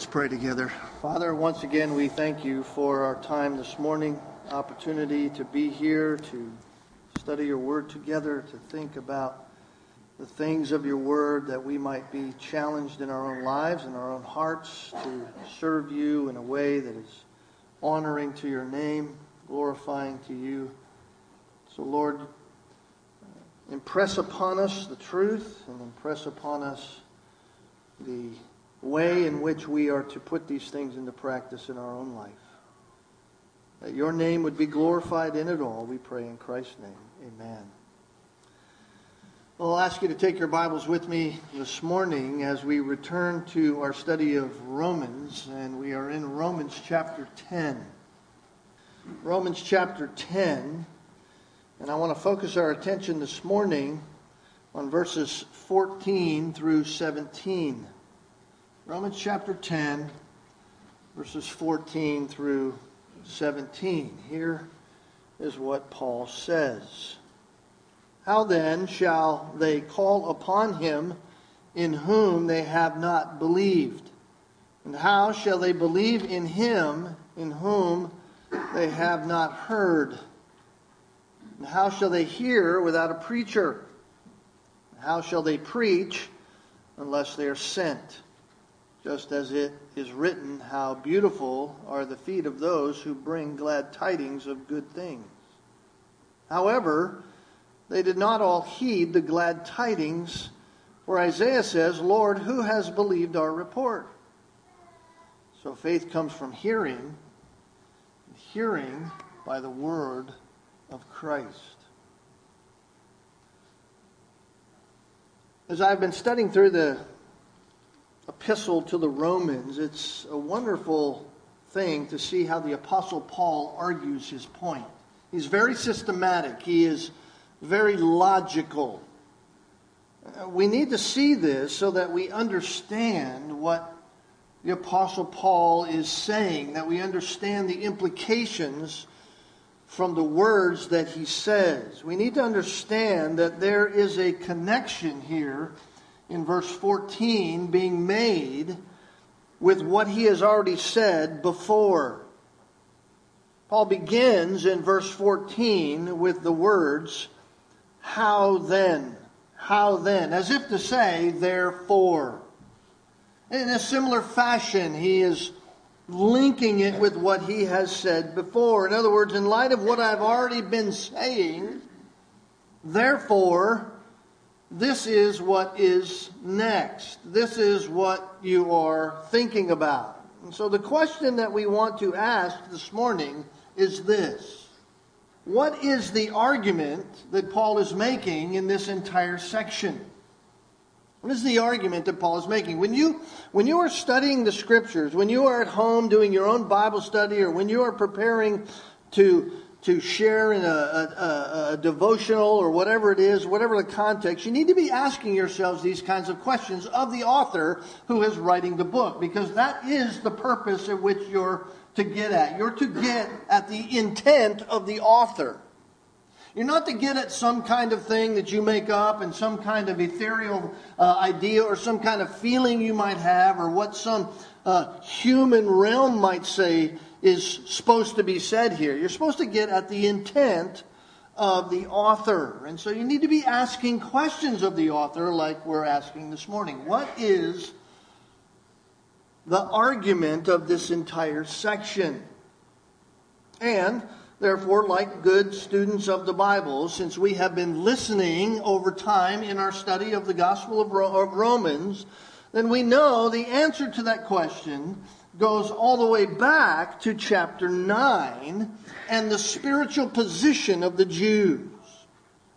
Let's pray together. Father, once again, we thank you for our time this morning, opportunity to be here, to study your word together, to think about the things of your word that we might be challenged in our own lives and our own hearts to serve you in a way that is honoring to your name, glorifying to you. So, Lord, impress upon us the truth and impress upon us the way in which we are to put these things into practice in our own life. That your name would be glorified in it all, we pray in Christ's name. Amen. Well, I'll ask you to take your Bibles with me this morning as we return to our study of Romans, and we are in Romans chapter 10. Romans chapter 10, and I want to focus our attention this morning on verses 14 through 17. Romans chapter 10, verses 14 through 17. Here is what Paul says How then shall they call upon him in whom they have not believed? And how shall they believe in him in whom they have not heard? And how shall they hear without a preacher? How shall they preach unless they are sent? Just as it is written, How beautiful are the feet of those who bring glad tidings of good things. However, they did not all heed the glad tidings, for Isaiah says, Lord, who has believed our report? So faith comes from hearing, and hearing by the word of Christ. As I've been studying through the epistle to the Romans, it's a wonderful thing to see how the Apostle Paul argues his point. He's very systematic, he is very logical. Uh, we need to see this so that we understand what the Apostle Paul is saying, that we understand the implications from the words that he says. We need to understand that there is a connection here in verse 14 being made with what he has already said before. Paul begins in verse 14 with the words, How then? How then? As if to say, Therefore. In a similar fashion, he is linking it with what he has said before. In other words, in light of what I've already been saying, therefore, this is what is next. This is what you are thinking about. And so the question that we want to ask this morning is this What is the argument that Paul is making in this entire section? What is the argument that Paul is making? When you, when you are studying the scriptures, when you are at home doing your own Bible study, or when you are preparing to to share in a, a, a, devotional or whatever it is, whatever the context, you need to be asking yourselves these kinds of questions of the author who is writing the book, because that is the purpose at which you're to get at. You're to get at the intent of the author. You're not to get at some kind of thing that you make up and some kind of ethereal uh, idea or some kind of feeling you might have or what some uh, human realm might say is supposed to be said here. You're supposed to get at the intent of the author. And so you need to be asking questions of the author like we're asking this morning. What is the argument of this entire section? And therefore, like good students of the Bible, since we have been listening over time in our study of the Gospel of Romans, then we know the answer to that question goes all the way back to chapter 9 and the spiritual position of the Jews.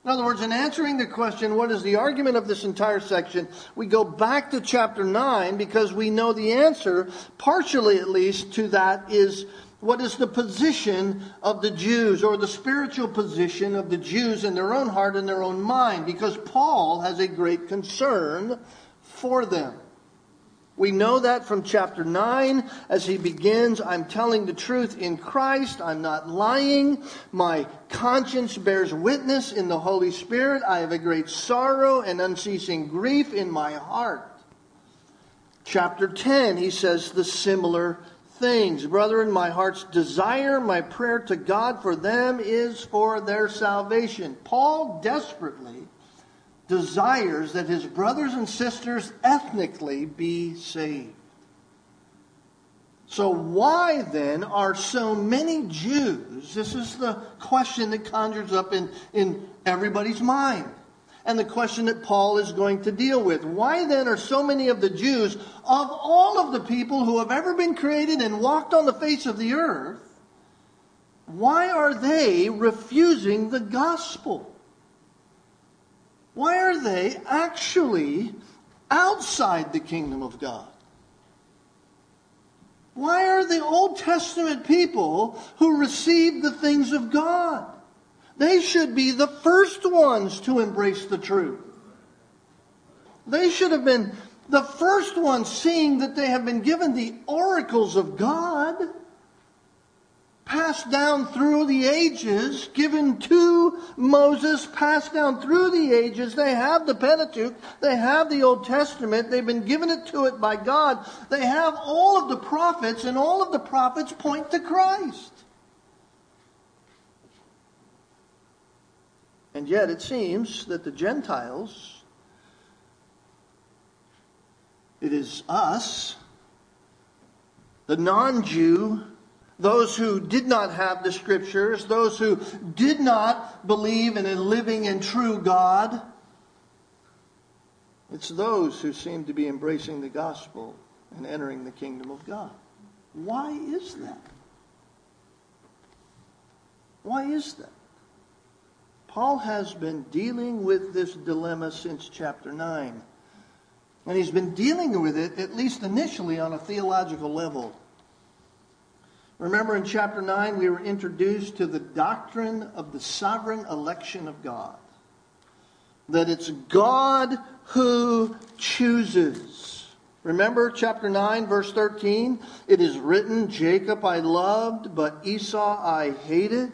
In other words, in answering the question, what is the argument of this entire section, we go back to chapter 9 because we know the answer, partially at least, to that is what is the position of the Jews or the spiritual position of the Jews in their own heart and their own mind because Paul has a great concern for them. We know that from chapter 9 as he begins I'm telling the truth in Christ. I'm not lying. My conscience bears witness in the Holy Spirit. I have a great sorrow and unceasing grief in my heart. chapter 10, he says the similar things. Brethren, my heart's desire, my prayer to God for them is for their salvation. Paul desperately desires that his brothers and sisters ethnically be saved. So, why then are so many Jews? This is the question that conjures up in, in everybody's mind and the question that Paul is going to deal with. Why then are so many of the Jews, of all of the people who have ever been created and walked on the face of the earth, why are they refusing the gospel? Why are they actually outside the kingdom of God? Why are the Old Testament people who received the things of God? They should be the first ones to embrace the truth. They should have been the first ones seeing that they have been given the oracles of God, passed down through the ages, given to Moses, passed down through the ages. They have the Pentateuch, they have the Old Testament, they've been given it to it by God. They have all of the prophets, and all of the prophets point to Christ. And yet it seems that the Gentiles, it is us, the non Jew, those who did not have the scriptures, those who did not believe in a living and true God, it's those who seem to be embracing the gospel and entering the kingdom of God. Why is that? Why is that? Paul has been dealing with this dilemma since chapter 9. And he's been dealing with it, at least initially, on a theological level. Remember in chapter 9, we were introduced to the doctrine of the sovereign election of God. That it's God who chooses. Remember chapter 9, verse 13? It is written, Jacob I loved, but Esau I hated.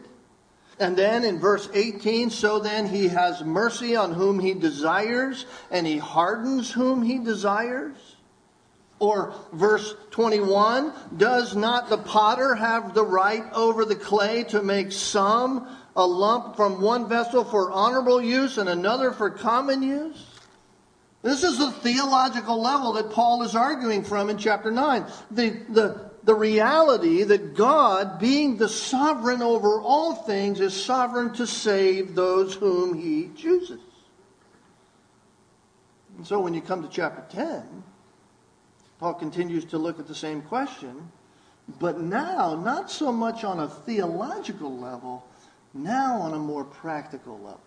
And then in verse 18, so then he has mercy on whom he desires, and he hardens whom he desires. Or verse 21, does not the potter have the right over the clay to make some a lump from one vessel for honorable use and another for common use? This is the theological level that Paul is arguing from in chapter 9. The, the, the reality that God, being the sovereign over all things, is sovereign to save those whom he chooses. And so when you come to chapter 10, Paul continues to look at the same question, but now not so much on a theological level, now on a more practical level.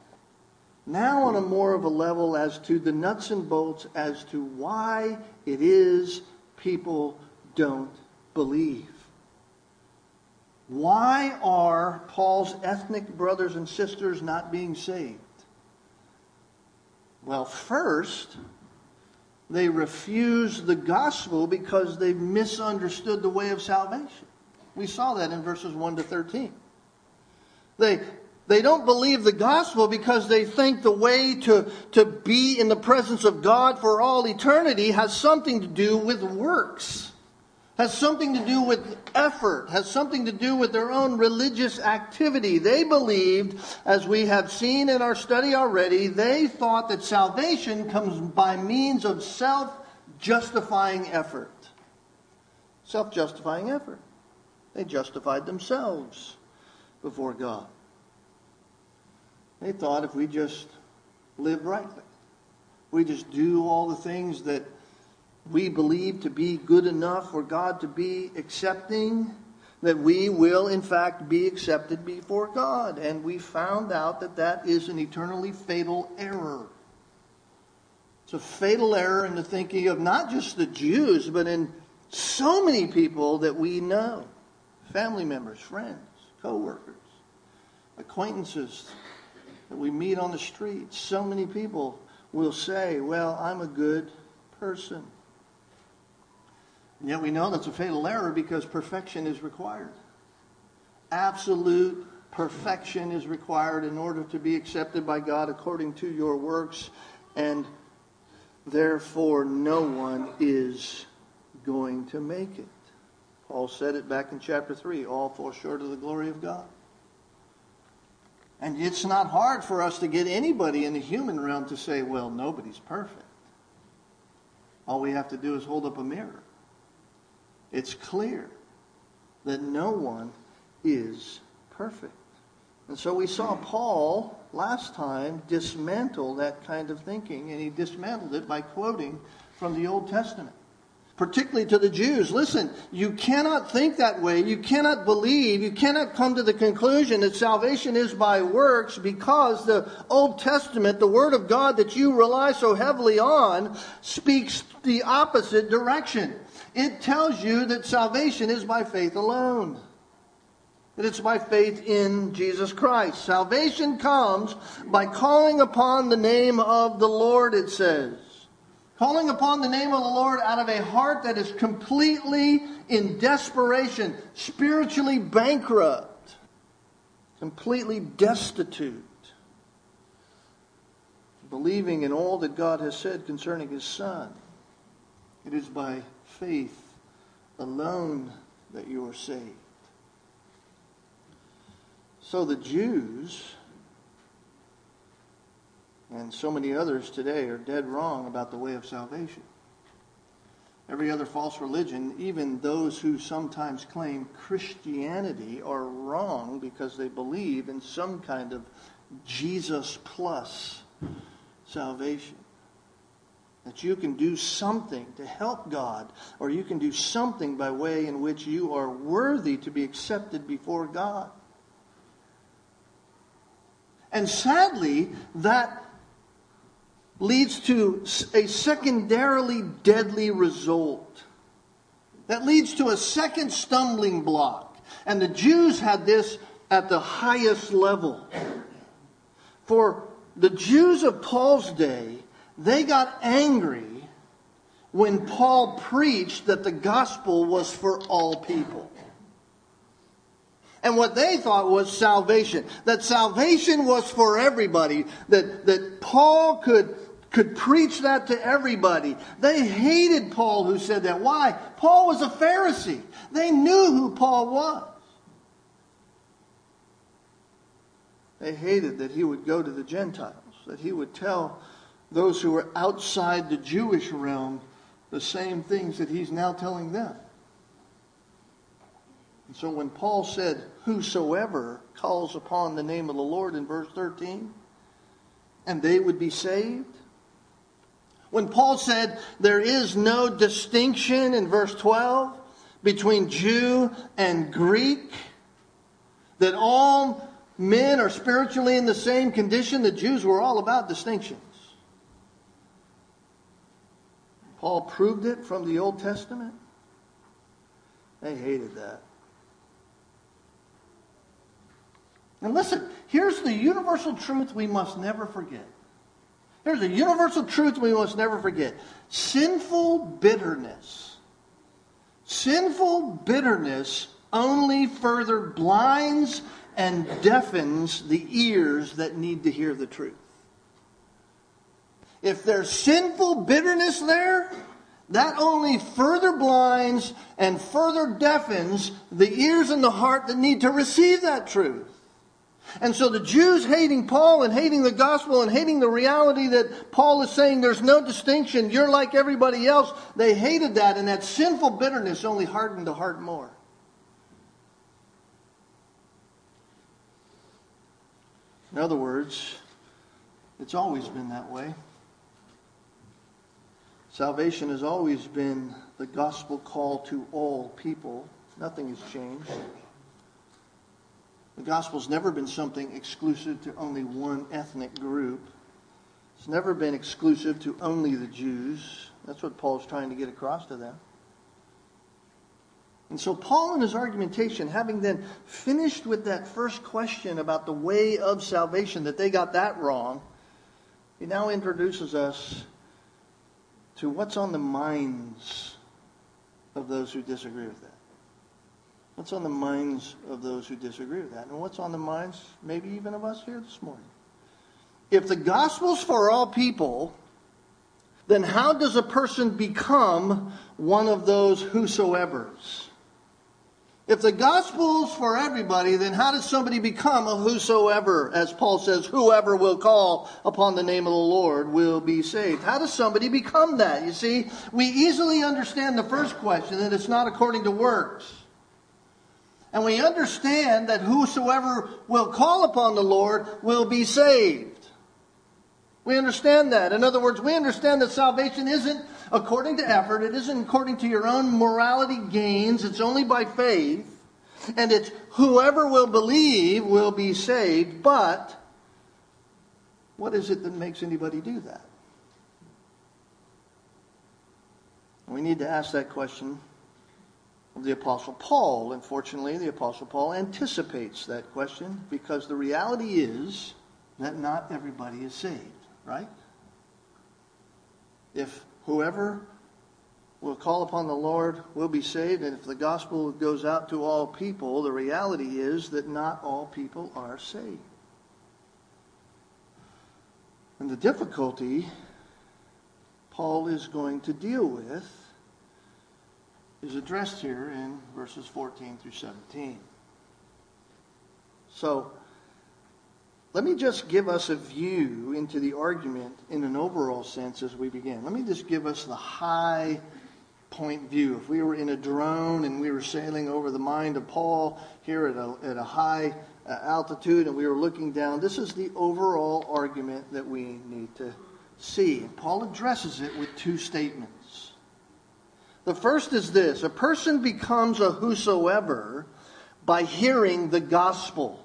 Now on a more of a level as to the nuts and bolts as to why it is people don't believe. Why are Paul's ethnic brothers and sisters not being saved? Well, first, they refuse the gospel because they've misunderstood the way of salvation. We saw that in verses 1 to 13. They, they don't believe the gospel because they think the way to, to be in the presence of God for all eternity has something to do with works has something to do with effort, has something to do with their own religious activity. They believed, as we have seen in our study already, they thought that salvation comes by means of self justifying effort. Self justifying effort. They justified themselves before God. They thought if we just live rightly, we just do all the things that we believe to be good enough for God to be accepting, that we will in fact be accepted before God. And we found out that that is an eternally fatal error. It's a fatal error in the thinking of not just the Jews, but in so many people that we know family members, friends, co workers, acquaintances that we meet on the street. So many people will say, Well, I'm a good person. Yet we know that's a fatal error because perfection is required. Absolute perfection is required in order to be accepted by God according to your works, and therefore no one is going to make it. Paul said it back in chapter 3 all fall short of the glory of God. And it's not hard for us to get anybody in the human realm to say, well, nobody's perfect. All we have to do is hold up a mirror. It's clear that no one is perfect. And so we saw Paul last time dismantle that kind of thinking, and he dismantled it by quoting from the Old Testament particularly to the Jews. Listen, you cannot think that way. You cannot believe. You cannot come to the conclusion that salvation is by works because the Old Testament, the Word of God that you rely so heavily on, speaks the opposite direction. It tells you that salvation is by faith alone. That it's by faith in Jesus Christ. Salvation comes by calling upon the name of the Lord, it says. Calling upon the name of the Lord out of a heart that is completely in desperation, spiritually bankrupt, completely destitute. Believing in all that God has said concerning his Son. It is by faith alone that you are saved. So the Jews and so many others today are dead wrong about the way of salvation. Every other false religion, even those who sometimes claim Christianity, are wrong because they believe in some kind of Jesus plus salvation. That you can do something to help God, or you can do something by way in which you are worthy to be accepted before God. And sadly, that leads to a secondarily deadly result. That leads to a second stumbling block. And the Jews had this at the highest level. For the Jews of Paul's day, they got angry when Paul preached that the gospel was for all people. And what they thought was salvation. That salvation was for everybody. That, that Paul could could preach that to everybody. They hated Paul who said that. Why? Paul was a Pharisee. They knew who Paul was. They hated that he would go to the Gentiles, that he would tell those who were outside the Jewish realm the same things that he's now telling them. And so when Paul said, Whosoever calls upon the name of the Lord in verse 13, and they would be saved, when Paul said there is no distinction in verse 12 between Jew and Greek, that all men are spiritually in the same condition, the Jews were all about distinctions. Paul proved it from the Old Testament. They hated that. And listen, here's the universal truth we must never forget. Here's a universal truth we must never forget sinful bitterness. Sinful bitterness only further blinds and deafens the ears that need to hear the truth. If there's sinful bitterness there, that only further blinds and further deafens the ears and the heart that need to receive that truth. And so the Jews hating Paul and hating the gospel and hating the reality that Paul is saying there's no distinction, you're like everybody else, they hated that, and that sinful bitterness only hardened the heart more. In other words, it's always been that way. Salvation has always been the gospel call to all people. Nothing has changed. The gospel's never been something exclusive to only one ethnic group. It's never been exclusive to only the Jews. That's what Paul's trying to get across to them. And so, Paul, in his argumentation, having then finished with that first question about the way of salvation, that they got that wrong, he now introduces us to what's on the minds of those who disagree with that. What's on the minds of those who disagree with that? And what's on the minds, maybe even of us here this morning? If the gospel's for all people, then how does a person become one of those whosoever's? If the gospel is for everybody, then how does somebody become a whosoever? As Paul says, whoever will call upon the name of the Lord will be saved. How does somebody become that? You see, we easily understand the first question that it's not according to works. And we understand that whosoever will call upon the Lord will be saved. We understand that. In other words, we understand that salvation isn't according to effort, it isn't according to your own morality gains, it's only by faith. And it's whoever will believe will be saved, but what is it that makes anybody do that? We need to ask that question of the Apostle Paul. Unfortunately, the Apostle Paul anticipates that question because the reality is that not everybody is saved right? If whoever will call upon the Lord will be saved, and if the gospel goes out to all people, the reality is that not all people are saved. And the difficulty Paul is going to deal with is addressed here in verses 14 through 17. So, let me just give us a view into the argument in an overall sense as we begin. Let me just give us the high point view. If we were in a drone and we were sailing over the mind of Paul here at a, at a high uh, altitude and we were looking down, this is the overall argument that we need to see. And Paul addresses it with two statements. The first is this a person becomes a whosoever by hearing the gospel.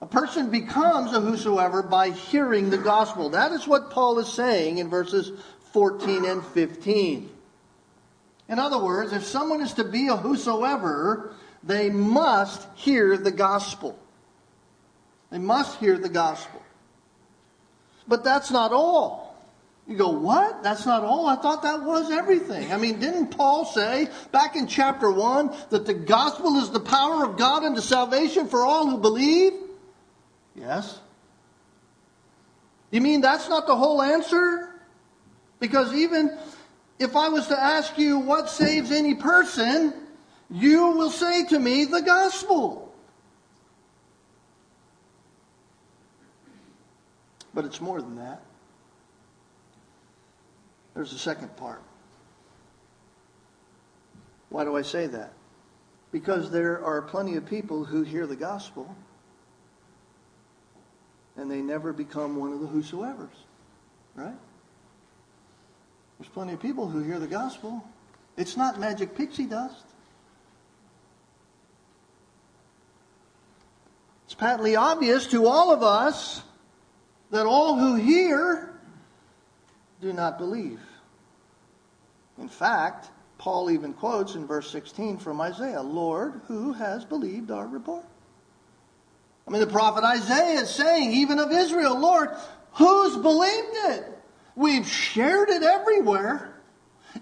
A person becomes a whosoever by hearing the gospel. That is what Paul is saying in verses 14 and 15. In other words, if someone is to be a whosoever, they must hear the gospel. They must hear the gospel. But that's not all. You go, what? That's not all? I thought that was everything. I mean, didn't Paul say back in chapter 1 that the gospel is the power of God unto salvation for all who believe? Yes? You mean that's not the whole answer? Because even if I was to ask you what saves any person, you will say to me the gospel. But it's more than that. There's a second part. Why do I say that? Because there are plenty of people who hear the gospel and they never become one of the whosoever's. Right? There's plenty of people who hear the gospel. It's not magic pixie dust. It's patently obvious to all of us that all who hear do not believe. In fact, Paul even quotes in verse 16 from Isaiah Lord, who has believed our report? I mean, the prophet Isaiah is saying, even of Israel, Lord, who's believed it? We've shared it everywhere.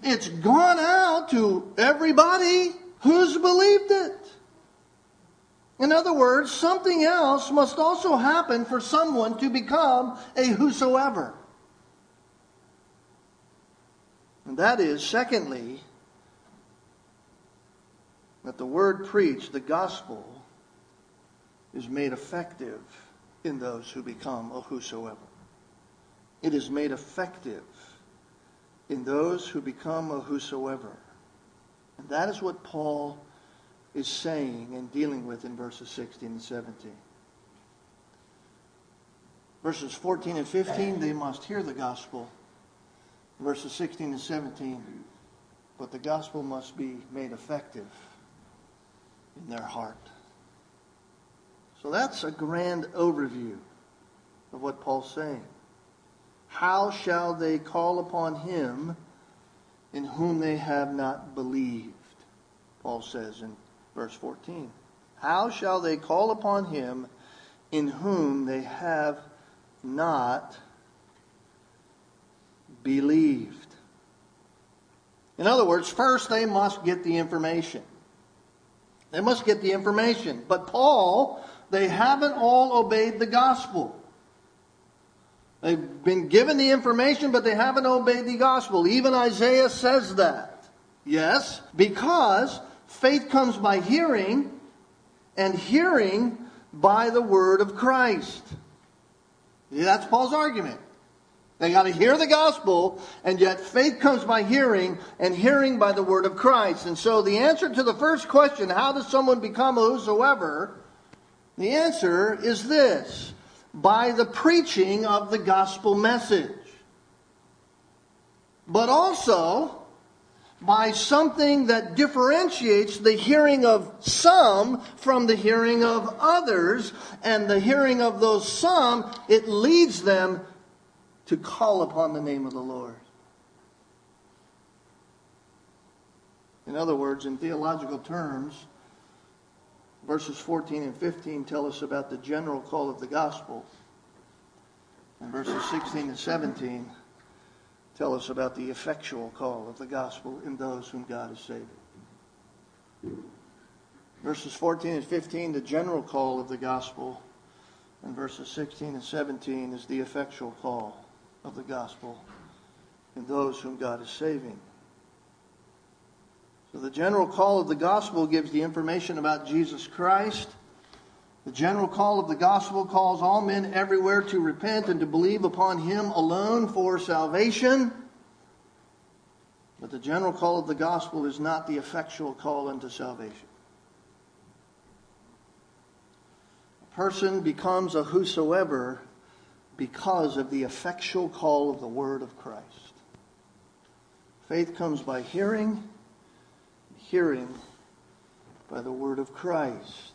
It's gone out to everybody who's believed it. In other words, something else must also happen for someone to become a whosoever. And that is, secondly, that the word preached, the gospel, is made effective in those who become a whosoever. It is made effective in those who become a whosoever. And that is what Paul is saying and dealing with in verses 16 and 17. Verses 14 and 15, they must hear the gospel. Verses 16 and 17, but the gospel must be made effective in their heart. So that's a grand overview of what Paul's saying. How shall they call upon him in whom they have not believed? Paul says in verse 14. How shall they call upon him in whom they have not believed? In other words, first they must get the information. They must get the information. But Paul they haven't all obeyed the gospel. They've been given the information, but they haven't obeyed the gospel. Even Isaiah says that. Yes, because faith comes by hearing, and hearing by the word of Christ. That's Paul's argument. They got to hear the gospel, and yet faith comes by hearing, and hearing by the word of Christ. And so the answer to the first question, how does someone become a whosoever? The answer is this by the preaching of the gospel message. But also by something that differentiates the hearing of some from the hearing of others. And the hearing of those some, it leads them to call upon the name of the Lord. In other words, in theological terms, verses 14 and 15 tell us about the general call of the gospel. And verses 16 and 17 tell us about the effectual call of the gospel in those whom God has saved. Verses 14 and 15, the general call of the gospel. And verses 16 and 17 is the effectual call of the gospel in those whom God is saving. So the general call of the gospel gives the information about Jesus Christ. The general call of the gospel calls all men everywhere to repent and to believe upon him alone for salvation. But the general call of the gospel is not the effectual call unto salvation. A person becomes a whosoever because of the effectual call of the word of Christ. Faith comes by hearing, hearing by the word of Christ.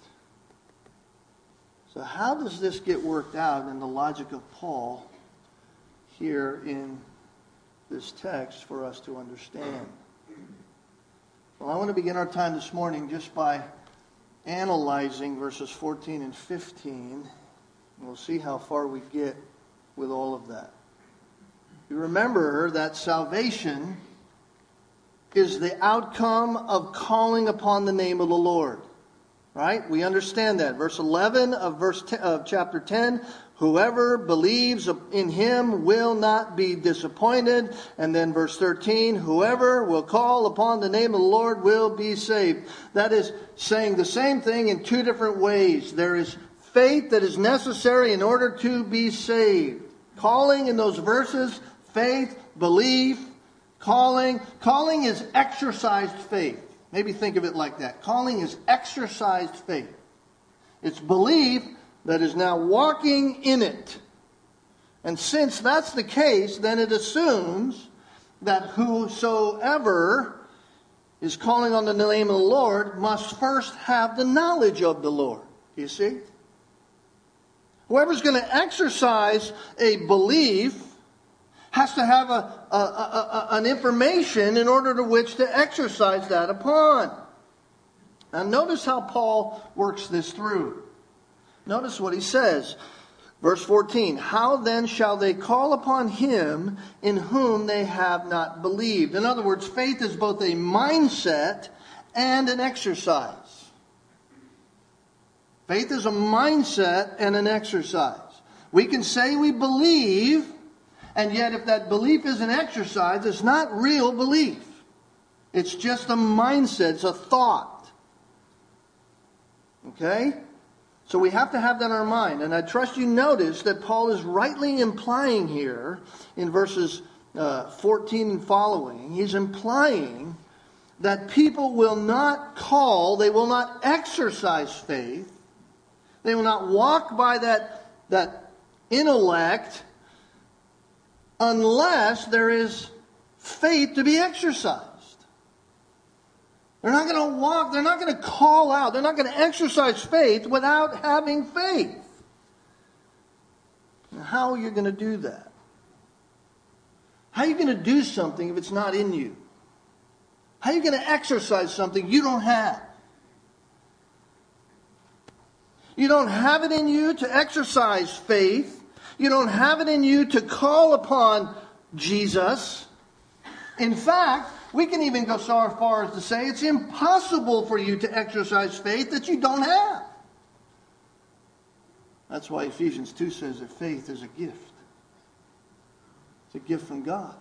So, how does this get worked out in the logic of Paul here in this text for us to understand? Well, I want to begin our time this morning just by analyzing verses 14 and 15. and We'll see how far we get with all of that. You remember that salvation is the outcome of calling upon the name of the Lord. Right? We understand that. Verse 11 of verse 10, of chapter 10, whoever believes in him will not be disappointed. And then verse 13, whoever will call upon the name of the Lord will be saved. That is saying the same thing in two different ways. There is faith that is necessary in order to be saved. Calling in those verses, faith, belief, calling. Calling is exercised faith. Maybe think of it like that. Calling is exercised faith. It's belief that is now walking in it. And since that's the case, then it assumes that whosoever is calling on the name of the Lord must first have the knowledge of the Lord. You see? Whoever's going to exercise a belief has to have a, a, a, an information in order to which to exercise that upon. Now, notice how Paul works this through. Notice what he says. Verse 14 How then shall they call upon him in whom they have not believed? In other words, faith is both a mindset and an exercise. Faith is a mindset and an exercise. We can say we believe and yet, if that belief is an exercise, it's not real belief. It's just a mindset, it's a thought. Okay? So we have to have that in our mind. And I trust you notice that Paul is rightly implying here in verses uh, 14 and following, he's implying that people will not call, they will not exercise faith, they will not walk by that, that intellect unless there is faith to be exercised. They're not going to walk, they're not going to call out, they're not going to exercise faith without having faith. Now, how are you going to do that? How are you going to do something if it's not in you? How are you going to exercise something you don't have? You don't have it in you to exercise faith you don't have it in you to call upon Jesus. In fact, we can even go so far as to say it's impossible for you to exercise faith that you don't have. That's why Ephesians 2 says that faith is a gift. It's a gift from God.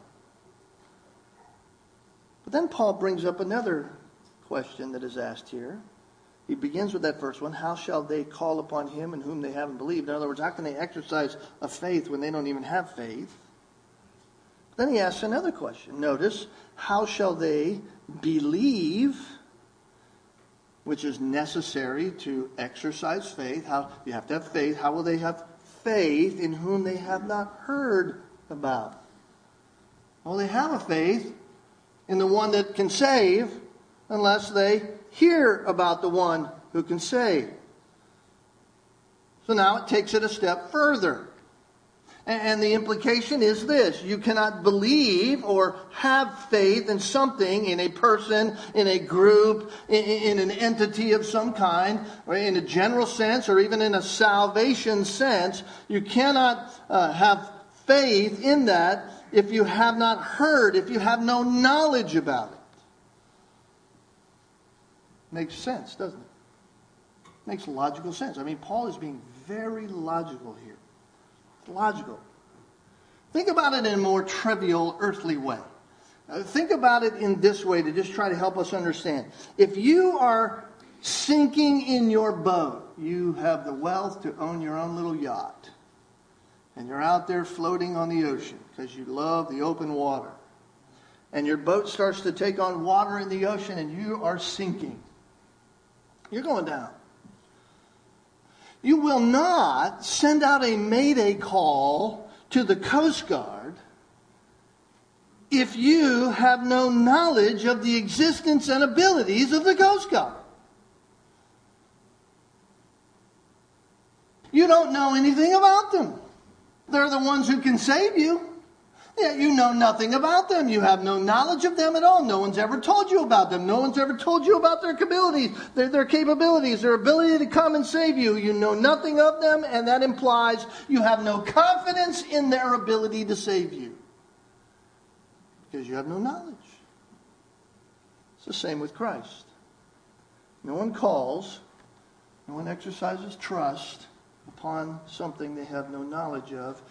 But then Paul brings up another question that is asked here. He begins with that first one How shall they call upon him in whom they haven't believed? In other words, how can they exercise a faith when they don't even have faith? Then he asks another question. Notice, How shall they believe? Which is necessary to exercise faith. How you have to have faith. How will they have faith in whom they have not heard about? Well, they have a faith in the one that can save unless they hear about the one who can save. So now it takes it a step further. And the implication is this you cannot believe or have faith in something, in a person, in a group, in, an entity of some kind, or in a general sense, or even in a salvation sense. You cannot uh, have faith in that if you have not heard, if you have no knowledge about it. Makes sense, doesn't it? Makes logical sense. I mean, Paul is being very logical here. Logical. Think about it in a more trivial, earthly way. Uh, think about it in this way to just try to help us understand. If you are sinking in your boat, you have the wealth to own your own little yacht, and you're out there floating on the ocean because you love the open water. And your boat starts to take on water in the ocean, and you are sinking. You're going down. You will not send out a mayday call to the Coast Guard if you have no knowledge of the existence and abilities of the Coast Guard. You don't know anything about them. They're the ones who can save you. You know nothing about them. You have no knowledge of them at all. No one's ever told you about them. No one's ever told you about their capabilities, their, their capabilities, their ability to come and save you. You know nothing of them, and that implies you have no confidence in their ability to save you. Because you have no knowledge. It's the same with Christ. No one calls, no one exercises trust upon something they have no knowledge of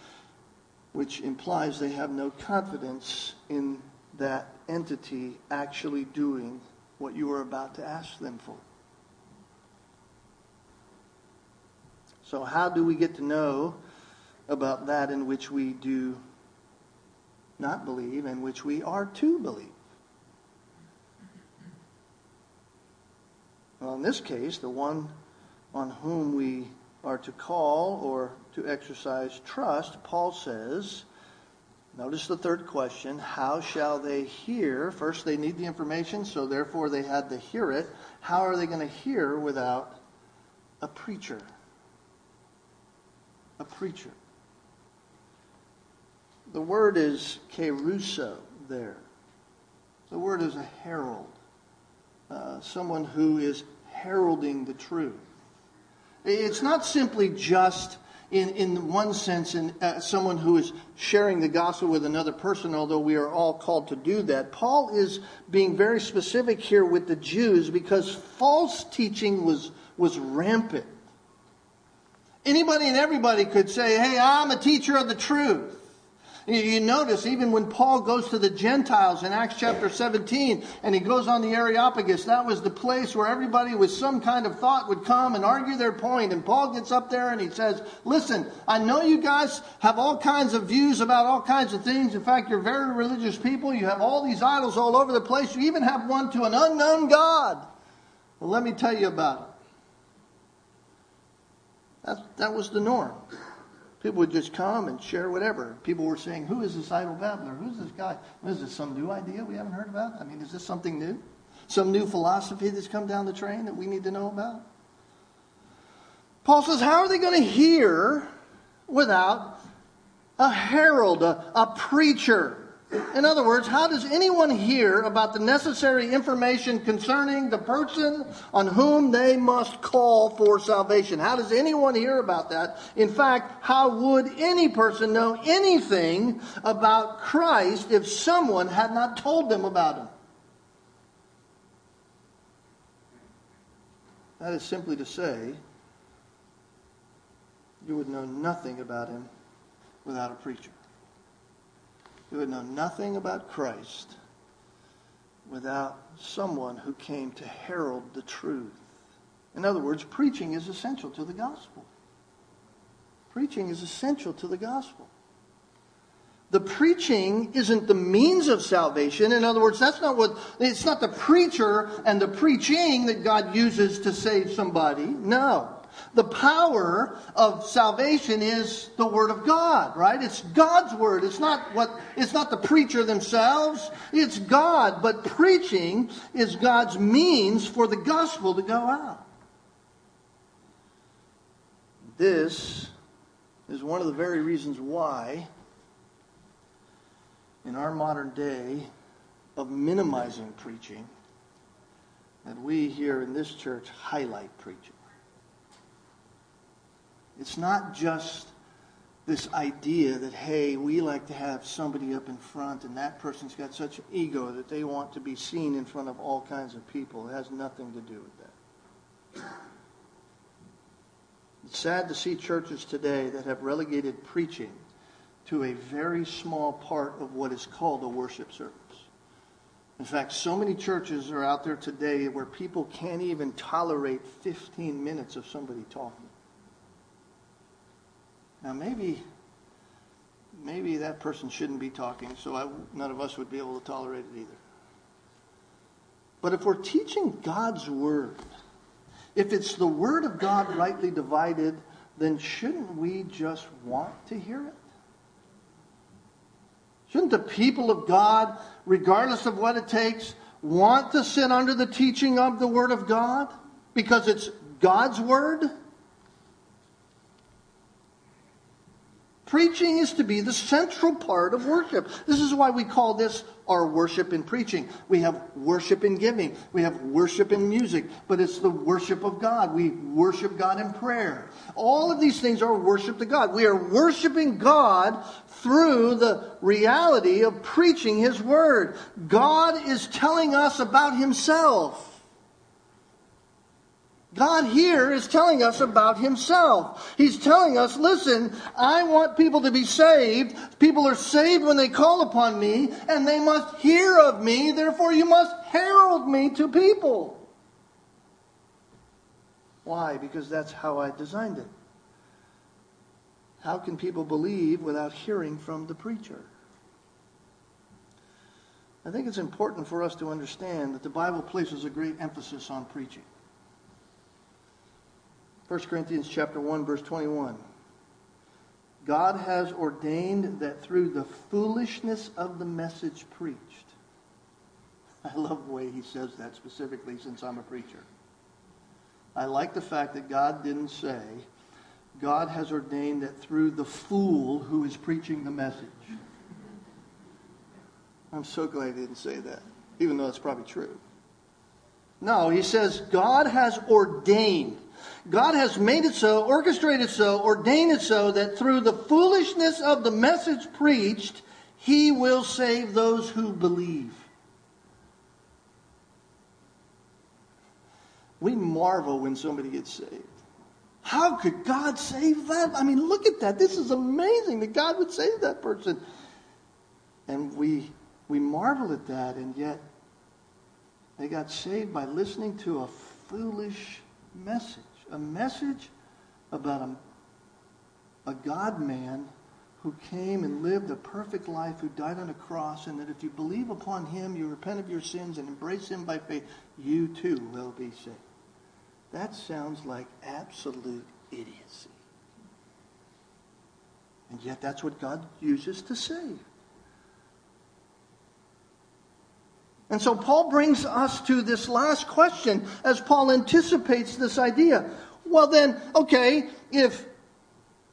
which implies they have no confidence in that entity actually doing what you are about to ask them for. So, how do we get to know about that in which we do not believe and which we are to believe? Well, in this case, the one on whom we are to call or to exercise trust, Paul says, notice the third question how shall they hear? First, they need the information, so therefore they had to hear it. How are they going to hear without a preacher? A preacher. The word is kerusso there. The word is a herald, uh, someone who is heralding the truth. It's not simply just in, in one sense, in uh, someone who is sharing the gospel with another person, although we are all called to do that. Paul is being very specific here with the Jews because false teaching was, was rampant. Anybody and everybody could say, hey, I'm a teacher of the truth. You notice even when Paul goes to the Gentiles in Acts chapter 17 and he goes on the Areopagus, that was the place where everybody with some kind of thought would come and argue their point. And Paul gets up there and he says, Listen, I know you guys have all kinds of views about all kinds of things. In fact, you're very religious people. You have all these idols all over the place. You even have one to an unknown God. Well, let me tell you about it. That, that was the norm. People would just come and share whatever. People were saying, Who is this idle babbler? Who's this guy? Is this some new idea we haven't heard about? I mean, is this something new? Some new philosophy that's come down the train that we need to know about? Paul says, How are they going to hear without a herald, a, a preacher? In other words, how does anyone hear about the necessary information concerning the person on whom they must call for salvation? How does anyone hear about that? In fact, how would any person know anything about Christ if someone had not told them about him? That is simply to say, you would know nothing about him without a preacher. Who would know nothing about Christ without someone who came to herald the truth. In other words, preaching is essential to the gospel. Preaching is essential to the gospel. The preaching isn't the means of salvation. In other words, that's not what, it's not the preacher and the preaching that God uses to save somebody. No. The power of salvation is the Word of God, right? It's God's Word. It's not what, it's not the preacher themselves. It's God. But preaching is God's means for the gospel to go out. This is one of the very reasons why, in our modern day of minimizing preaching, that we here in this church highlight preaching. It's not just this idea that, hey, we like to have somebody up in front and that person's got such an ego that they want to be seen in front of all kinds of people. It has nothing to do with that. It's sad to see churches today that have relegated preaching to a very small part of what is called a worship service. In fact, so many churches are out there today where people can't even tolerate 15 minutes of somebody talking. Now, maybe, maybe that person shouldn't be talking, so I, none of us would be able to tolerate it either. But if we're teaching God's Word, if it's the Word of God rightly divided, then shouldn't we just want to hear it? Shouldn't the people of God, regardless of what it takes, want to sit under the teaching of the Word of God? Because it's God's Word? Preaching is to be the central part of worship. This is why we call this our worship in preaching. We have worship in giving. We have worship in music, but it's the worship of God. We worship God in prayer. All of these things are worship to God. We are worshiping God through the reality of preaching His Word. God is telling us about Himself. God here is telling us about himself. He's telling us, listen, I want people to be saved. People are saved when they call upon me, and they must hear of me. Therefore, you must herald me to people. Why? Because that's how I designed it. How can people believe without hearing from the preacher? I think it's important for us to understand that the Bible places a great emphasis on preaching. 1 Corinthians chapter 1 verse 21. God has ordained that through the foolishness of the message preached. I love the way he says that specifically since I'm a preacher. I like the fact that God didn't say, God has ordained that through the fool who is preaching the message. I'm so glad he didn't say that, even though it's probably true. No, he says, God has ordained. God has made it so, orchestrated so, ordained it so that through the foolishness of the message preached, he will save those who believe. We marvel when somebody gets saved. How could God save that? I mean, look at that. This is amazing that God would save that person. And we we marvel at that, and yet they got saved by listening to a foolish message a message about a, a God man who came and lived a perfect life, who died on a cross, and that if you believe upon him, you repent of your sins and embrace him by faith, you too will be saved. That sounds like absolute idiocy. And yet that's what God uses to save. And so Paul brings us to this last question as Paul anticipates this idea. Well, then, okay, if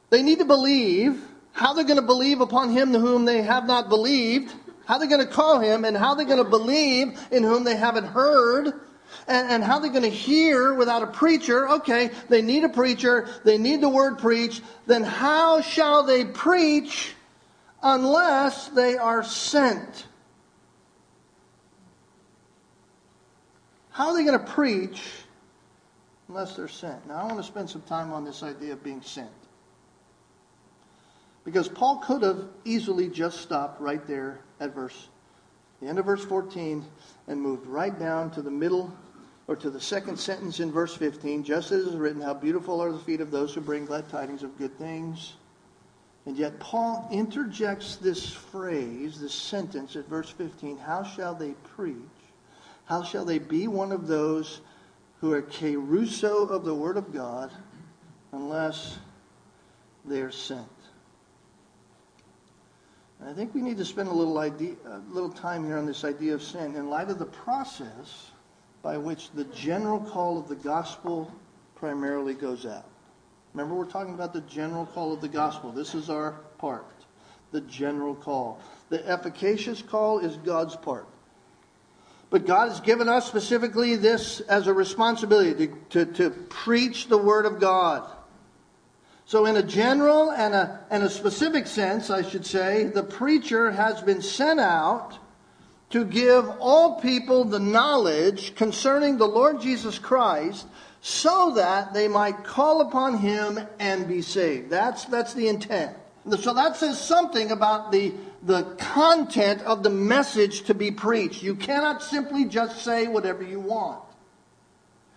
they need to believe, how they're going to believe upon him to whom they have not believed, how they're going to call him, and how they're going to believe in whom they haven't heard, and, how they're going to hear without a preacher. Okay, they need a preacher, they need the word preached. Then how shall they preach unless they are sent? How are they going to preach unless they're sent? Now, I want to spend some time on this idea of being sent. Because Paul could have easily just stopped right there at verse, the end of verse 14, and moved right down to the middle or to the second sentence in verse 15, just as it is written, How beautiful are the feet of those who bring glad tidings of good things. And yet, Paul interjects this phrase, this sentence at verse 15 How shall they preach? How shall they be one of those who are kerusso of the Word of God unless they are sent? And I think we need to spend a little, idea, a little time here on this idea of sin in light of the process by which the general call of the gospel primarily goes out. Remember, we're talking about the general call of the gospel. This is our part, the general call. The efficacious call is God's part. But God has given us specifically this as a responsibility to, to, to preach the Word of God. So, in a general and a, and a specific sense, I should say, the preacher has been sent out to give all people the knowledge concerning the Lord Jesus Christ so that they might call upon him and be saved. That's, that's the intent. So that says something about the, the content of the message to be preached. You cannot simply just say whatever you want.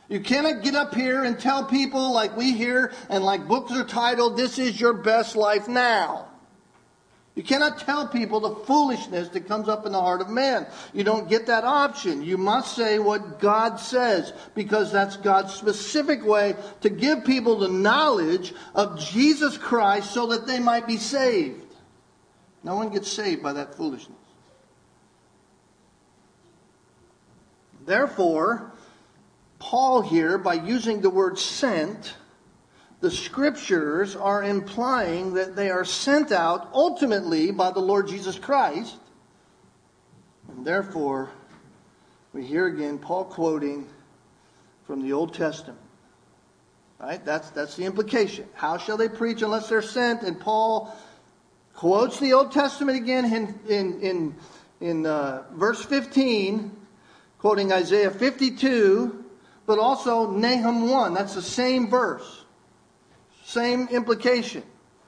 You cannot get up here and tell people like we hear and like books are titled, This is your best life now. You cannot tell people the foolishness that comes up in the heart of man. You don't get that option. You must say what God says because that's God's specific way to give people the knowledge of Jesus Christ so that they might be saved. No one gets saved by that foolishness. Therefore, Paul here, by using the word sent, the scriptures are implying that they are sent out ultimately by the Lord Jesus Christ. And therefore, we hear again Paul quoting from the Old Testament. Right? That's, that's the implication. How shall they preach unless they're sent? And Paul quotes the Old Testament again in, in, in, in uh, verse 15, quoting Isaiah 52, but also Nahum 1. That's the same verse. Same implication.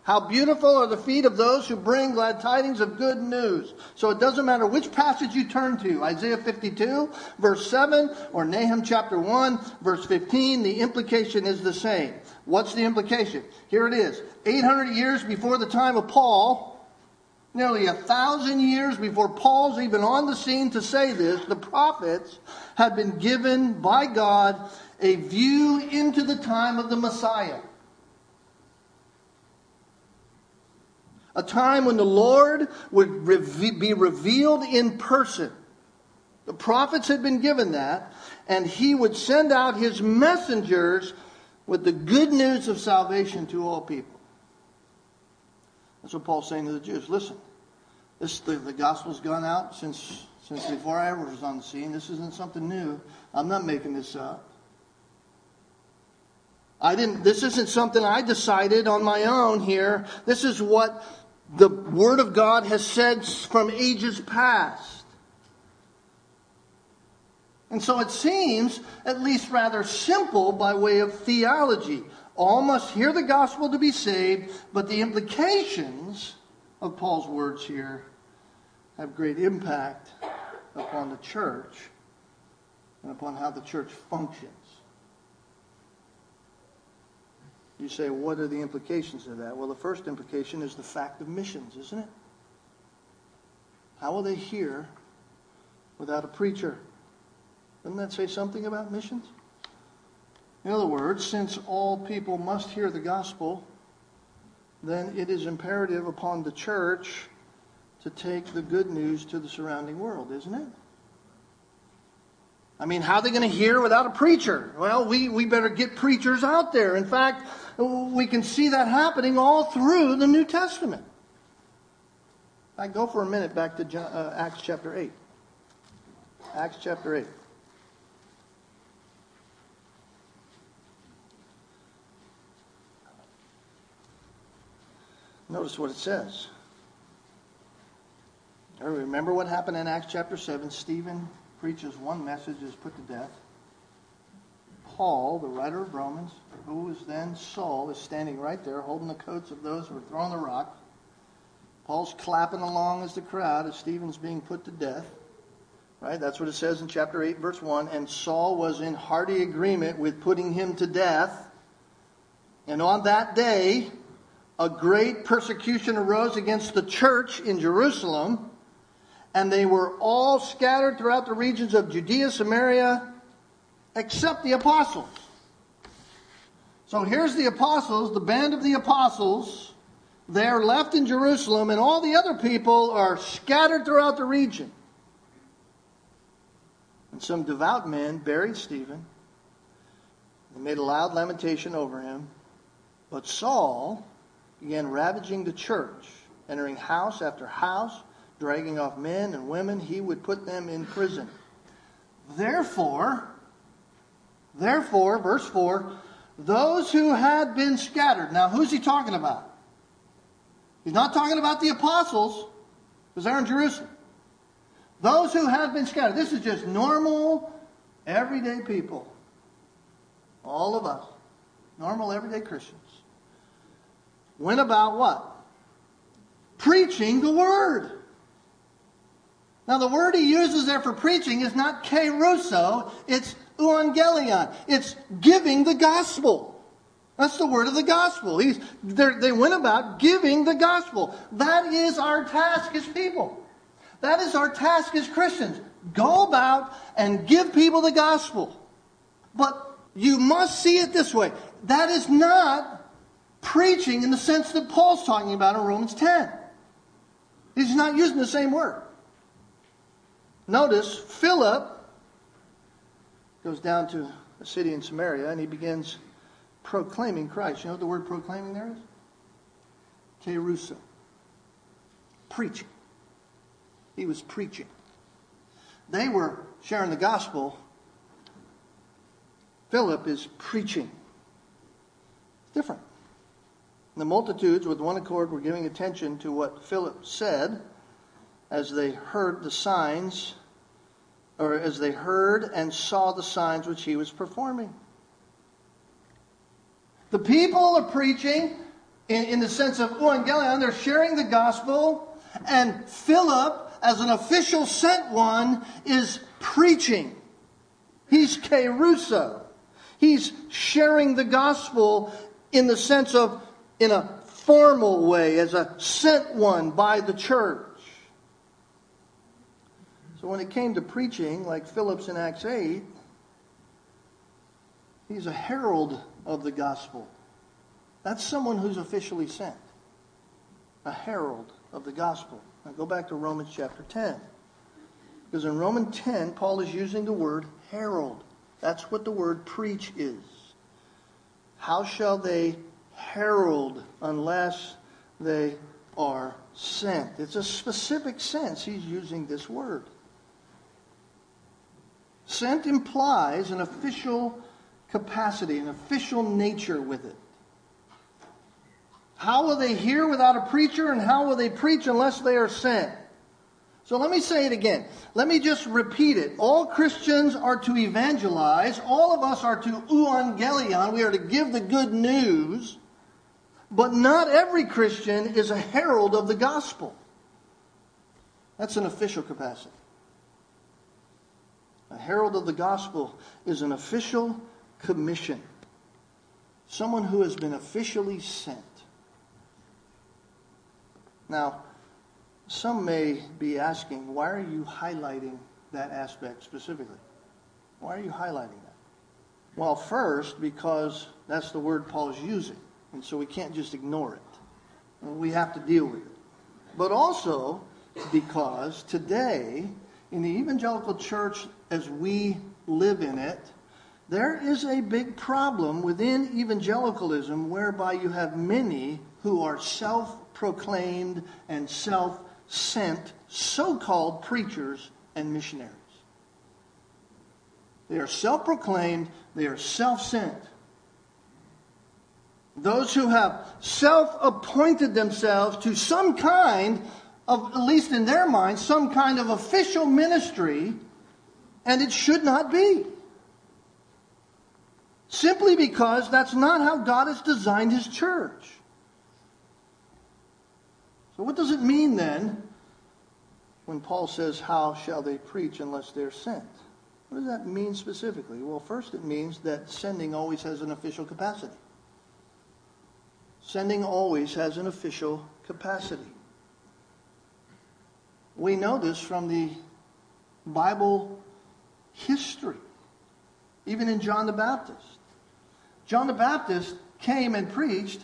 How beautiful are the feet of those who bring glad tidings of good news. So it doesn't matter which passage you turn to Isaiah 52, verse 7, or Nahum chapter 1, verse 15, the implication is the same. What's the implication? Here it is 800 years before the time of Paul, nearly a thousand years before Paul's even on the scene to say this, the prophets had been given by God a view into the time of the Messiah. A time when the Lord would be revealed in person. The prophets had been given that, and he would send out his messengers with the good news of salvation to all people. That's what Paul's saying to the Jews. Listen, this, the, the gospel's gone out since, since before I was on the scene. This isn't something new. I'm not making this up. I didn't, this isn't something I decided on my own here. This is what the Word of God has said from ages past. And so it seems at least rather simple by way of theology. All must hear the gospel to be saved, but the implications of Paul's words here have great impact upon the church and upon how the church functions. You say, what are the implications of that? Well, the first implication is the fact of missions, isn't it? How will they hear without a preacher? Doesn't that say something about missions? In other words, since all people must hear the gospel, then it is imperative upon the church to take the good news to the surrounding world, isn't it? I mean, how are they going to hear without a preacher? Well, we, we better get preachers out there. In fact, we can see that happening all through the New Testament. I go for a minute back to uh, Acts chapter 8. Acts chapter 8. Notice what it says. Remember what happened in Acts chapter 7? Stephen preaches one message, is put to death. Paul, the writer of Romans, who was then Saul, is standing right there holding the coats of those who were throwing the rock. Paul's clapping along as the crowd as Stephen's being put to death. Right? That's what it says in chapter 8, verse 1. And Saul was in hearty agreement with putting him to death. And on that day, a great persecution arose against the church in Jerusalem, and they were all scattered throughout the regions of Judea, Samaria, except the apostles. So here's the apostles, the band of the apostles. They're left in Jerusalem, and all the other people are scattered throughout the region. And some devout men buried Stephen. They made a loud lamentation over him. But Saul began ravaging the church, entering house after house, dragging off men and women. He would put them in prison. Therefore, therefore, verse 4, those who had been scattered. Now, who's he talking about? He's not talking about the apostles, because they're in Jerusalem. Those who had been scattered. This is just normal, everyday people. All of us. Normal, everyday Christians. Went about what? Preaching the word. Now, the word he uses there for preaching is not kerusso, it's euangelion. It's giving the gospel. That's the word of the gospel. They went about giving the gospel. That is our task as people. That is our task as Christians. Go about and give people the gospel. But you must see it this way. That is not preaching in the sense that Paul's talking about in Romans 10. He's not using the same word. Notice Philip goes down to a city in Samaria and he begins proclaiming Christ. You know what the word proclaiming there is? Kerusso. Preaching. He was preaching. They were sharing the gospel. Philip is preaching. It's different. The multitudes, with one accord, were giving attention to what Philip said as they heard the signs, or as they heard and saw the signs which he was performing. The people are preaching in, in the sense of evangelion, they're sharing the gospel, and Philip as an official sent one, is preaching. He's kerusso. He's sharing the gospel in the sense of, in a formal way, as a sent one by the church. So when it came to preaching, like Philip's in Acts 8, he's a herald of the gospel. That's someone who's officially sent, a herald of the gospel. Now go back to Romans chapter 10. Because in Romans 10, Paul is using the word herald. That's what the word preach is. How shall they herald unless they are sent? It's a specific sense he's using this word. Sent implies an official capacity, an official nature with it. How will they hear without a preacher, and how will they preach unless they are sent? So let me say it again. Let me just repeat it. All Christians are to evangelize. All of us are to euangelion. We are to give the good news. But not every Christian is a herald of the gospel. That's an official capacity. A herald of the gospel is an official commission. Someone who has been officially sent. Now, some may be asking, why are you highlighting that aspect specifically? Why are you highlighting that? Well, first, because that's the word Paul's using, and so we can't just ignore it. We have to deal with it. But also because today, in the evangelical church as we live in it, there is a big problem within evangelicalism whereby you have many who are self proclaimed and self sent so called preachers and missionaries. They are self proclaimed, they are self sent. Those who have self appointed themselves to some kind of, at least in their minds, some kind of official ministry, and it should not be. Simply because that's not how God has designed His church. So, what does it mean then when Paul says, How shall they preach unless they're sent? What does that mean specifically? Well, first, it means that sending always has an official capacity. Sending always has an official capacity. We know this from the Bible history, even in John the Baptist. John the Baptist came and preached,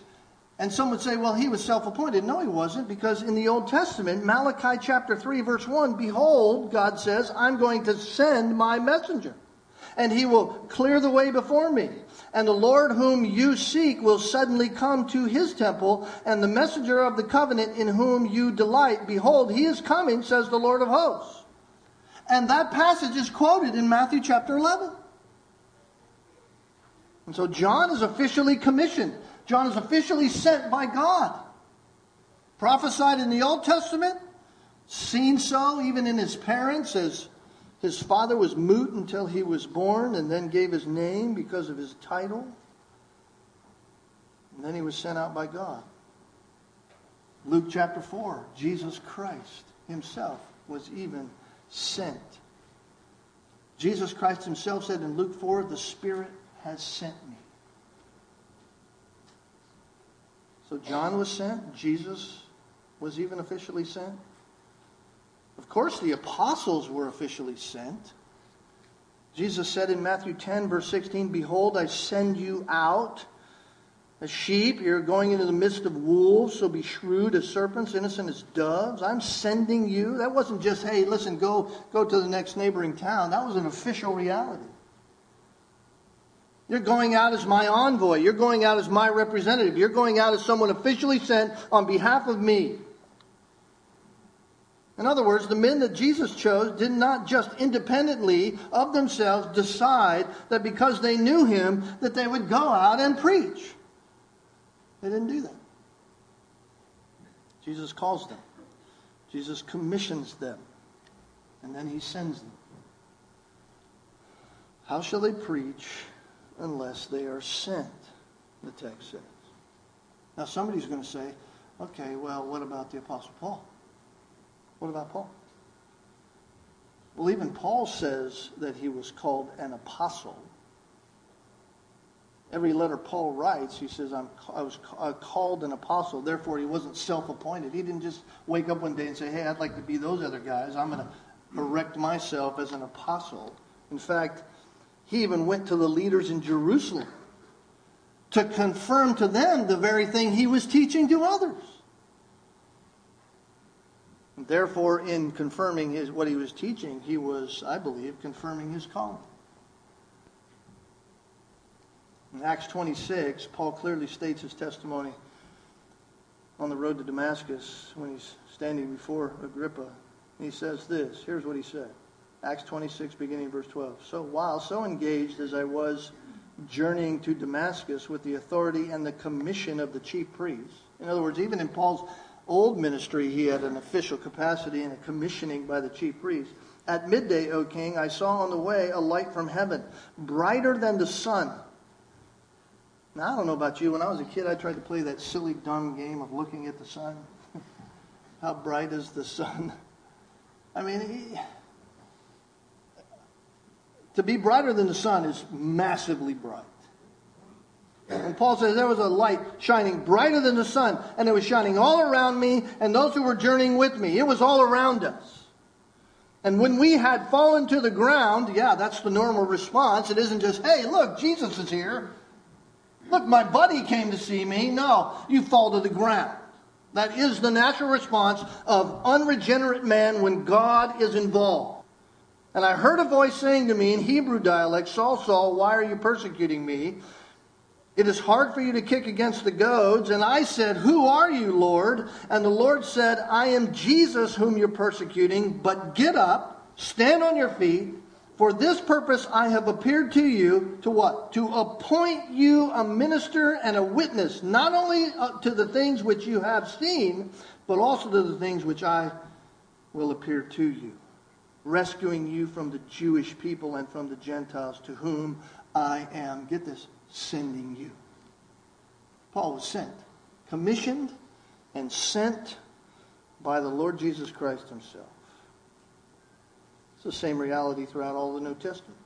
and some would say, well, he was self appointed. No, he wasn't, because in the Old Testament, Malachi chapter 3, verse 1, behold, God says, I'm going to send my messenger, and he will clear the way before me. And the Lord whom you seek will suddenly come to his temple, and the messenger of the covenant in whom you delight, behold, he is coming, says the Lord of hosts. And that passage is quoted in Matthew chapter 11. And so John is officially commissioned. John is officially sent by God. Prophesied in the Old Testament, seen so even in his parents as his father was mute until he was born and then gave his name because of his title. And then he was sent out by God. Luke chapter 4, Jesus Christ himself was even sent. Jesus Christ himself said in Luke 4, The Spirit has sent me. So John was sent, Jesus was even officially sent. Of course, the apostles were officially sent. Jesus said in Matthew 10, verse 16, Behold, I send you out as sheep. You're going into the midst of wolves, so be shrewd as serpents, innocent as doves. I'm sending you. That wasn't just, hey, listen, go, go to the next neighboring town. That was an official reality. You're going out as my envoy. You're going out as my representative. You're going out as someone officially sent on behalf of me. In other words, the men that Jesus chose did not just independently of themselves decide that because they knew him that they would go out and preach. They didn't do that. Jesus calls them. Jesus commissions them. And then he sends them. How shall they preach unless they are sent? The text says. Now somebody's going to say, okay, well, what about the Apostle Paul? What about Paul? Well, even Paul says that he was called an apostle. Every letter Paul writes, he says, I'm, I was called an apostle. Therefore, he wasn't self appointed. He didn't just wake up one day and say, hey, I'd like to be those other guys. I'm going to erect myself as an apostle. In fact, he even went to the leaders in Jerusalem to confirm to them the very thing he was teaching to others. Therefore, in confirming his, what he was teaching, he was, I believe, confirming his calling. In Acts 26, Paul clearly states his testimony on the road to Damascus when he's standing before Agrippa. And He says this. Here's what he said. Acts 26, beginning verse 12. So while so engaged as I was journeying to Damascus with the authority and the commission of the chief priests, in other words, even in Paul's old ministry, he had an official capacity and a commissioning by the chief priests. At midday, O king, I saw on the way a light from heaven, brighter than the sun. Now, I don't know about you. When I was a kid, I tried to play that silly, dumb game of looking at the sun. How bright is the sun? I mean, he, to be brighter than the sun is massively bright. And Paul says there was a light shining brighter than the sun, and it was shining all around me and those who were journeying with me. It was all around us. And when we had fallen to the ground, yeah, that's the normal response. It isn't just, hey, look, Jesus is here. Look, my buddy came to see me. No, you fall to the ground. That is the natural response of unregenerate man when God is involved. And I heard a voice saying to me in Hebrew dialect, Saul, Saul, why are you persecuting me? It is hard for you to kick against the goads. And I said, Who are you, Lord? And the Lord said, I am Jesus whom you're persecuting, but get up, stand on your feet. For this purpose I have appeared to you to what? To appoint you a minister and a witness, not only uh, to the things which you have seen, but also to the things which I will appear to you, rescuing you from the Jewish people and from the Gentiles to whom I am, get this, sending you. Paul was sent, commissioned and sent by the Lord Jesus Christ himself. It's the same reality throughout all the New Testament.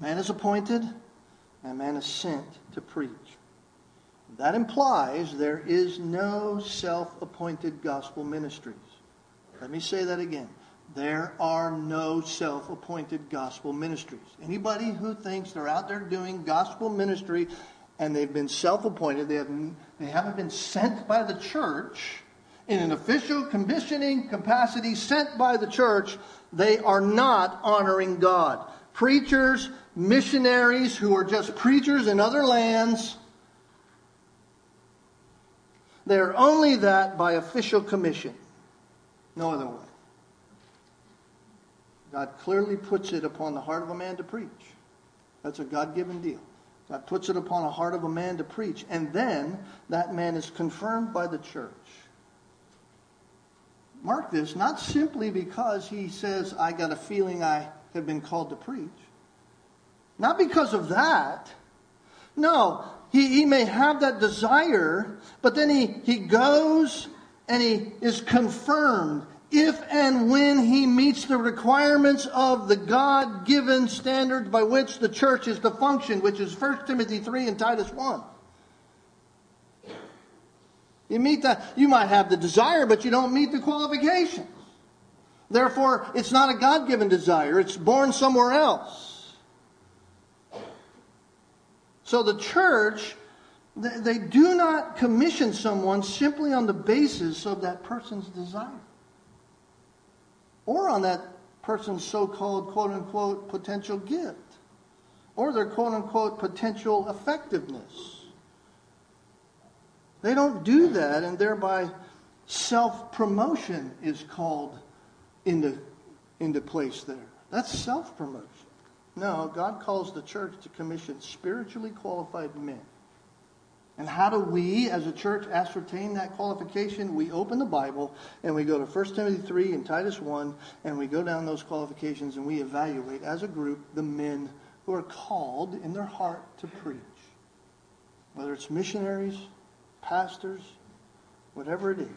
Man is appointed, and man is sent to preach. That implies there is no self appointed gospel ministries. Let me say that again. There are no self appointed gospel ministries. Anybody who thinks they're out there doing gospel ministry and they've been self appointed, they, have, they haven't been sent by the church in an official commissioning capacity sent by the church, they are not honoring God. Preachers, missionaries who are just preachers in other lands, they're only that by official commission. No other way. God clearly puts it upon the heart of a man to preach. That's a God given deal. God puts it upon the heart of a man to preach, and then that man is confirmed by the church. Mark this, not simply because he says, I got a feeling I have been called to preach. Not because of that. No, he, he may have that desire, but then he, he goes and he is confirmed if and when he meets the requirements of the God given standards by which the church is to function, which is 1 Timothy 3 and Titus 1. You meet that, you might have the desire, but you don't meet the qualifications. Therefore, it's not a God given desire, it's born somewhere else. So the church, they do not commission someone simply on the basis of that person's desire or on that person's so called quote unquote potential gift or their quote unquote potential effectiveness. They don't do that, and thereby self promotion is called into, into place there. That's self promotion. No, God calls the church to commission spiritually qualified men. And how do we, as a church, ascertain that qualification? We open the Bible and we go to 1 Timothy 3 and Titus 1, and we go down those qualifications and we evaluate as a group the men who are called in their heart to preach. Whether it's missionaries, pastors, whatever it is.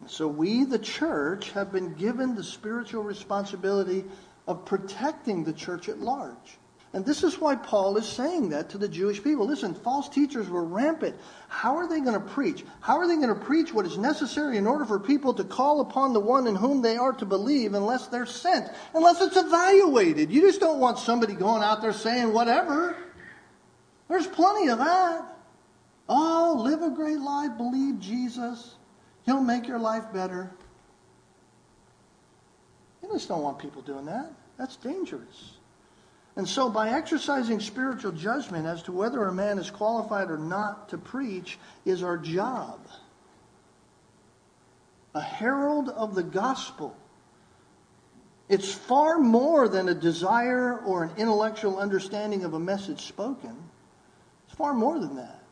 And so we, the church, have been given the spiritual responsibility of protecting the church at large. And this is why Paul is saying that to the Jewish people. Listen, false teachers were rampant. How are they going to preach? How are they going to preach what is necessary in order for people to call upon the one in whom they are to believe unless they're sent, unless it's evaluated? You just don't want somebody going out there saying whatever. There's plenty of that. Oh, live a great life, believe Jesus. He'll make your life better. You just don't want people doing that. That's dangerous. And so, by exercising spiritual judgment as to whether a man is qualified or not to preach, is our job. A herald of the gospel. It's far more than a desire or an intellectual understanding of a message spoken. It's far more than that.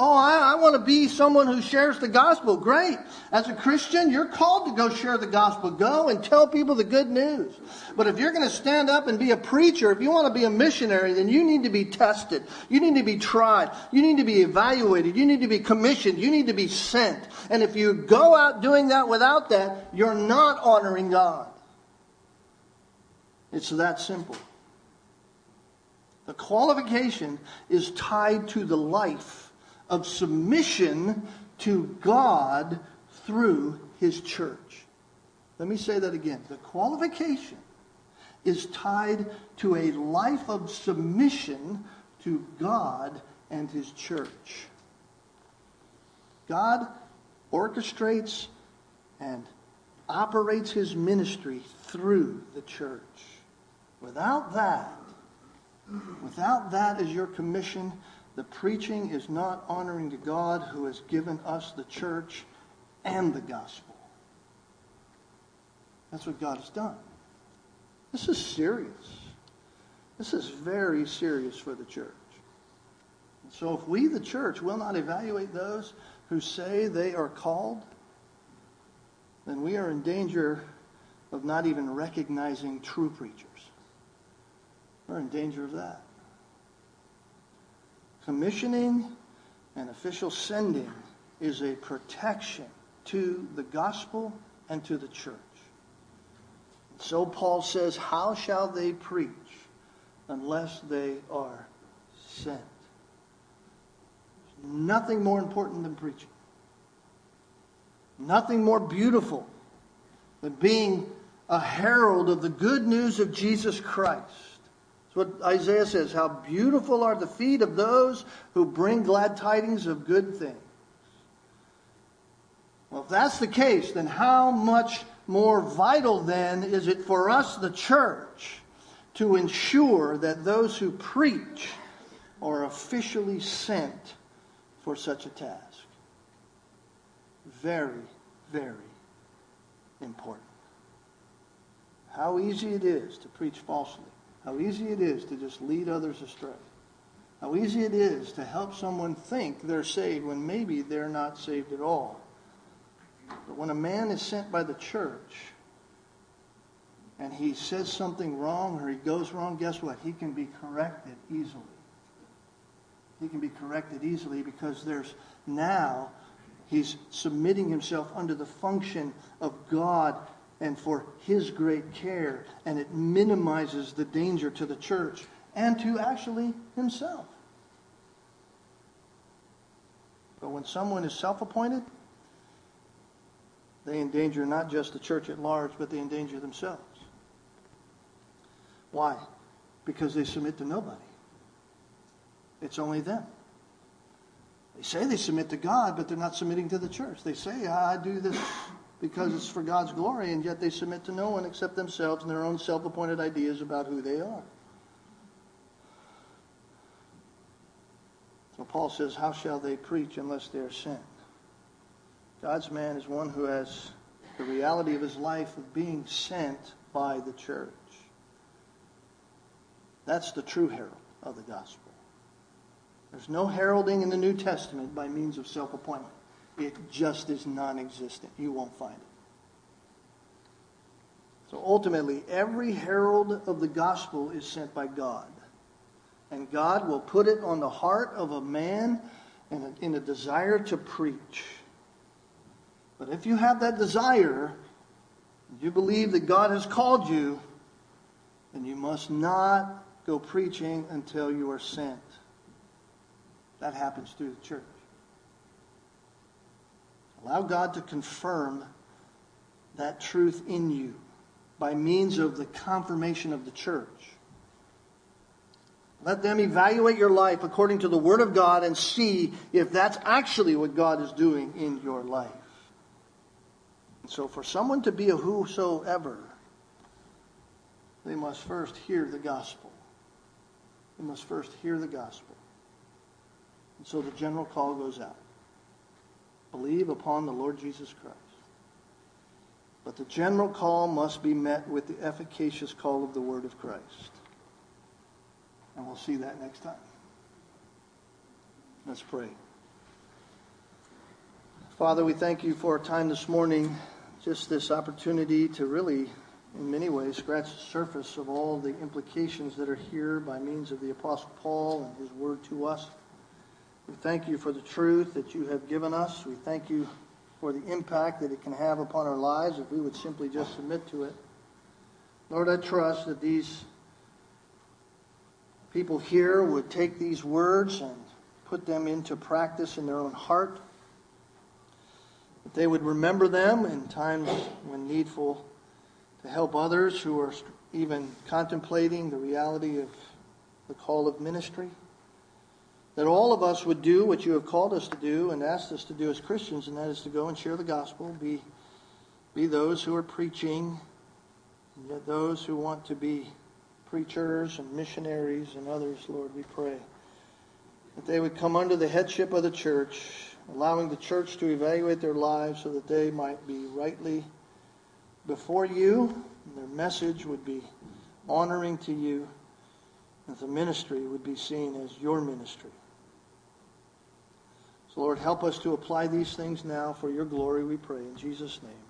Oh, I, I, want to be someone who shares the gospel. Great. As a Christian, you're called to go share the gospel. Go and tell people the good news. But if you're going to stand up and be a preacher, if you want to be a missionary, then you need to be tested. You need to be tried. You need to be evaluated. You need to be commissioned. You need to be sent. And if you go out doing that without that, you're not honoring God. It's that simple. The qualification is tied to the life of submission to God through his church. Let me say that again. The qualification is tied to a life of submission to God and his church. God orchestrates and operates his ministry through the church. Without that, without that as your commission, the preaching is not honoring to God who has given us the church and the gospel. That's what God has done. This is serious. This is very serious for the church. And So if we, the church, will not evaluate those who say they are called, then we are in danger of not even recognizing true preachers. We're in danger of that commissioning and official sending is a protection to the gospel and to the church. So Paul says, How shall they preach unless they are sent? There's nothing more important than preaching. Nothing more beautiful than being a herald of the good news of Jesus Christ. What Isaiah says. How beautiful are the feet of those who bring glad tidings of good things. Well, if that's the case, then how much more vital then is it for us, the church, to ensure that those who preach are officially sent for such a task? Very, very important. How easy it is to preach falsely. How easy it is to just lead others astray. How easy it is to help someone think they're saved when maybe they're not saved at all. But when a man is sent by the church and he says something wrong or he goes wrong, guess what? He can be corrected easily. He can be corrected easily because there's now he's submitting himself under the function of God and for his great care, and it minimizes the danger to the church and to actually himself. But when someone is self appointed, they endanger not just the church at large, but they endanger themselves. Why? Because they submit to nobody. It's only them. They say they submit to God, but they're not submitting to the church. They say, I do this because it's for God's glory, and yet they submit to no one except themselves and their own self appointed ideas about who they are. So Paul says, How shall they preach unless they are sent? God's man is one who has the reality of his life of being sent by the church. That's the true herald of the gospel. There's no heralding in the New Testament by means of self appointment. It just is non existent. You won't find it. So ultimately, every herald of the gospel is sent by God. And God will put it on the heart of a man in a, in a desire to preach. But if you have that desire, you believe that God has called you, then you must not go preaching until you are sent. That happens through the church. Allow God to confirm that truth in you by means of the confirmation of the church. Let them evaluate your life according to the Word of God and see if that's actually what God is doing in your life. So, for someone to be a whosoever, they must first hear the gospel. They must first hear the gospel. And so the general call goes out believe upon the Lord Jesus Christ. But the general call must be met with the efficacious call of the Word of Christ. And we'll see that next time. Let's pray. Father, we thank you for our time this morning just this opportunity to really, in many ways, scratch the surface of all the implications that are here by means of the Apostle Paul and his word to us. We thank you for the truth that you have given us. We thank you for the impact that it can have upon our lives if we would simply just submit to it. Lord, I trust that these people here would take these words and put them into practice in their own heart that they would remember them in times when needful to help others who are even contemplating the reality of the call of ministry. That all of us would do what you have called us to do and asked us to do as Christians, and that is to go and share the gospel, be, be those who are preaching, and yet those who want to be preachers and missionaries and others, Lord, we pray. That they would come under the headship of the church allowing the church to evaluate their lives so that they might be rightly before you, and their message would be honoring to you, and the ministry would be seen as your ministry. Lord, help us to apply these things now for your glory, we pray. In Jesus' name.